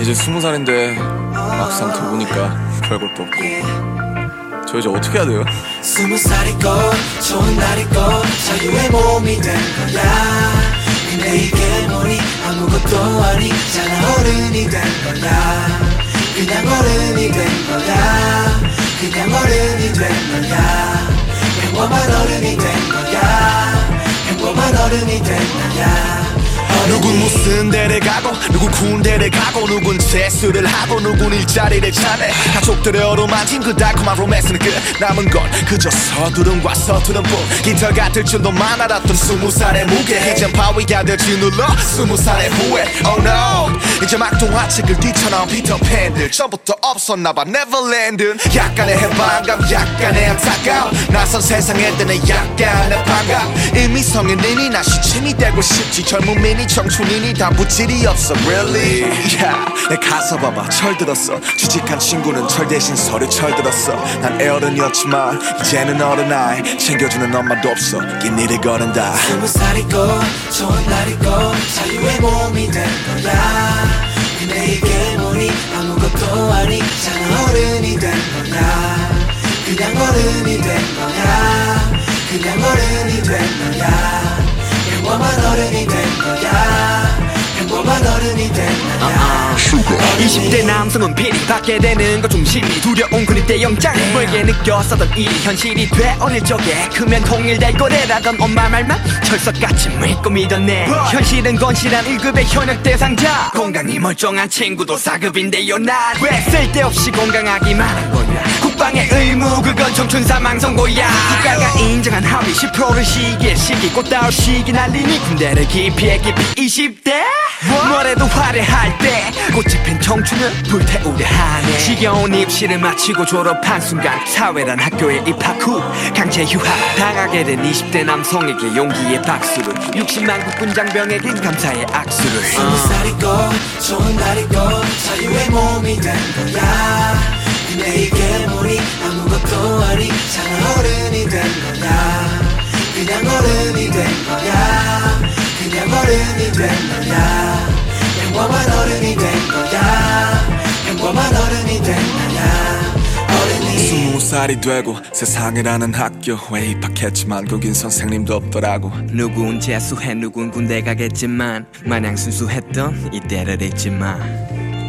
이제 스무 살인데 막상 더 보니까 별것도 없고 저 이제 어떻게 해야 돼요? 스무 살이고 좋은 날이고 자유의 몸이 된 거야. 근데 이게 뭐니? 아무것도 아니잖아 어른이 된 거야. 그냥 어른이 된 거야. 그냥 어른이 된 거야. 평범한 어른이 된 거야. 평범한 어른이 된 거야 누군 무슨 대를 가고 누군 군대를 가고 누군 재수를 하고 누군 일자리를 찾네. 가족들의 어루만진 그 달콤한 로맨스는 끝 남은 건 그저 서두름과 서투름뿐 깃털 같을 줄로만 알았던 스무 살의 무게. 이젠 바위가 돼 짓눌러 스무 살의 후회. Oh no 이제 막 동화책을 뛰쳐나온 피터팬들 전부터 없었나봐 네버랜드 약간의 해방감 약간의 안타까움. 낯선 세상에 드는 약간의 반감. 이미 성인이니 나 시침이 되고 싶지. 젊음이니 청춘이니 다 부질이 없어 really. Yeah, 내 가서 봐봐 철들었어. 취직한 친구는 철 대신 서류철 들었어. 난 애어른이었지만 이제는 어른 아이. 챙겨주는 엄마도 없어. 긴 일을 거른다. 스무 살이고 좋은 날이고 자유 된 거야 그냥 어른이 된 거야 그냥 어른이 된 거야 20대 남성은 비리 받게 되는 것 중심이 두려운 그립대 영장 멀게 느꼈었던 일이 현실이 돼 어릴 적에 크면 통일될 거래라던 엄마 말만 철석같이 믿고 믿었네. 현실은 건실한 1급의 현역 대상자. 건강이 멀쩡한 친구도 4급인데요 난왜 쓸데없이 건강하기만 한 거야 국방의 의무 그건 청춘 사망 선고야. 국가가 인정한 합의 10%를 시기에 시기 꽃다울 시기 날리니 군대를 기피해 기피 20대 뭐래도 화려할 때 꽃이 핀 청춘은 불태우려 하네. 지겨운 입시를 마치고 졸업한 순간 사회란 학교에 입학 후 강제 휴학. 당하게 된 20대 남성에게 용기의 박수를. 60만 국군 장병에겐 감사의 악수를. 스무 살이고 좋은 날이고 자유의 몸이 된 거야. 근데 이게 뭐니 아무것도 아니잖아 어른이 된 거야. 그냥 어른이 된 거야 그냥 어른이 된 거야 평범한 어른이 된 거야 평범한 어른이 된 거야 어른이 스무 살이 되고 세상을 아는 학교에 입학했지만 거긴 선생님도 없더라고. 누군 재수해 누군 군대 가겠지만 마냥 순수했던 이때를 잊지마.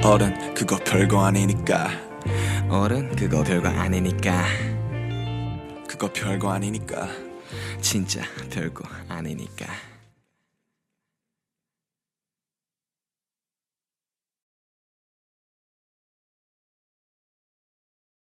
어른 그거 별거 아니니까. 어른 그거 별거 아니니까. 그거 별거 아니니까. 진짜 별거 아니니까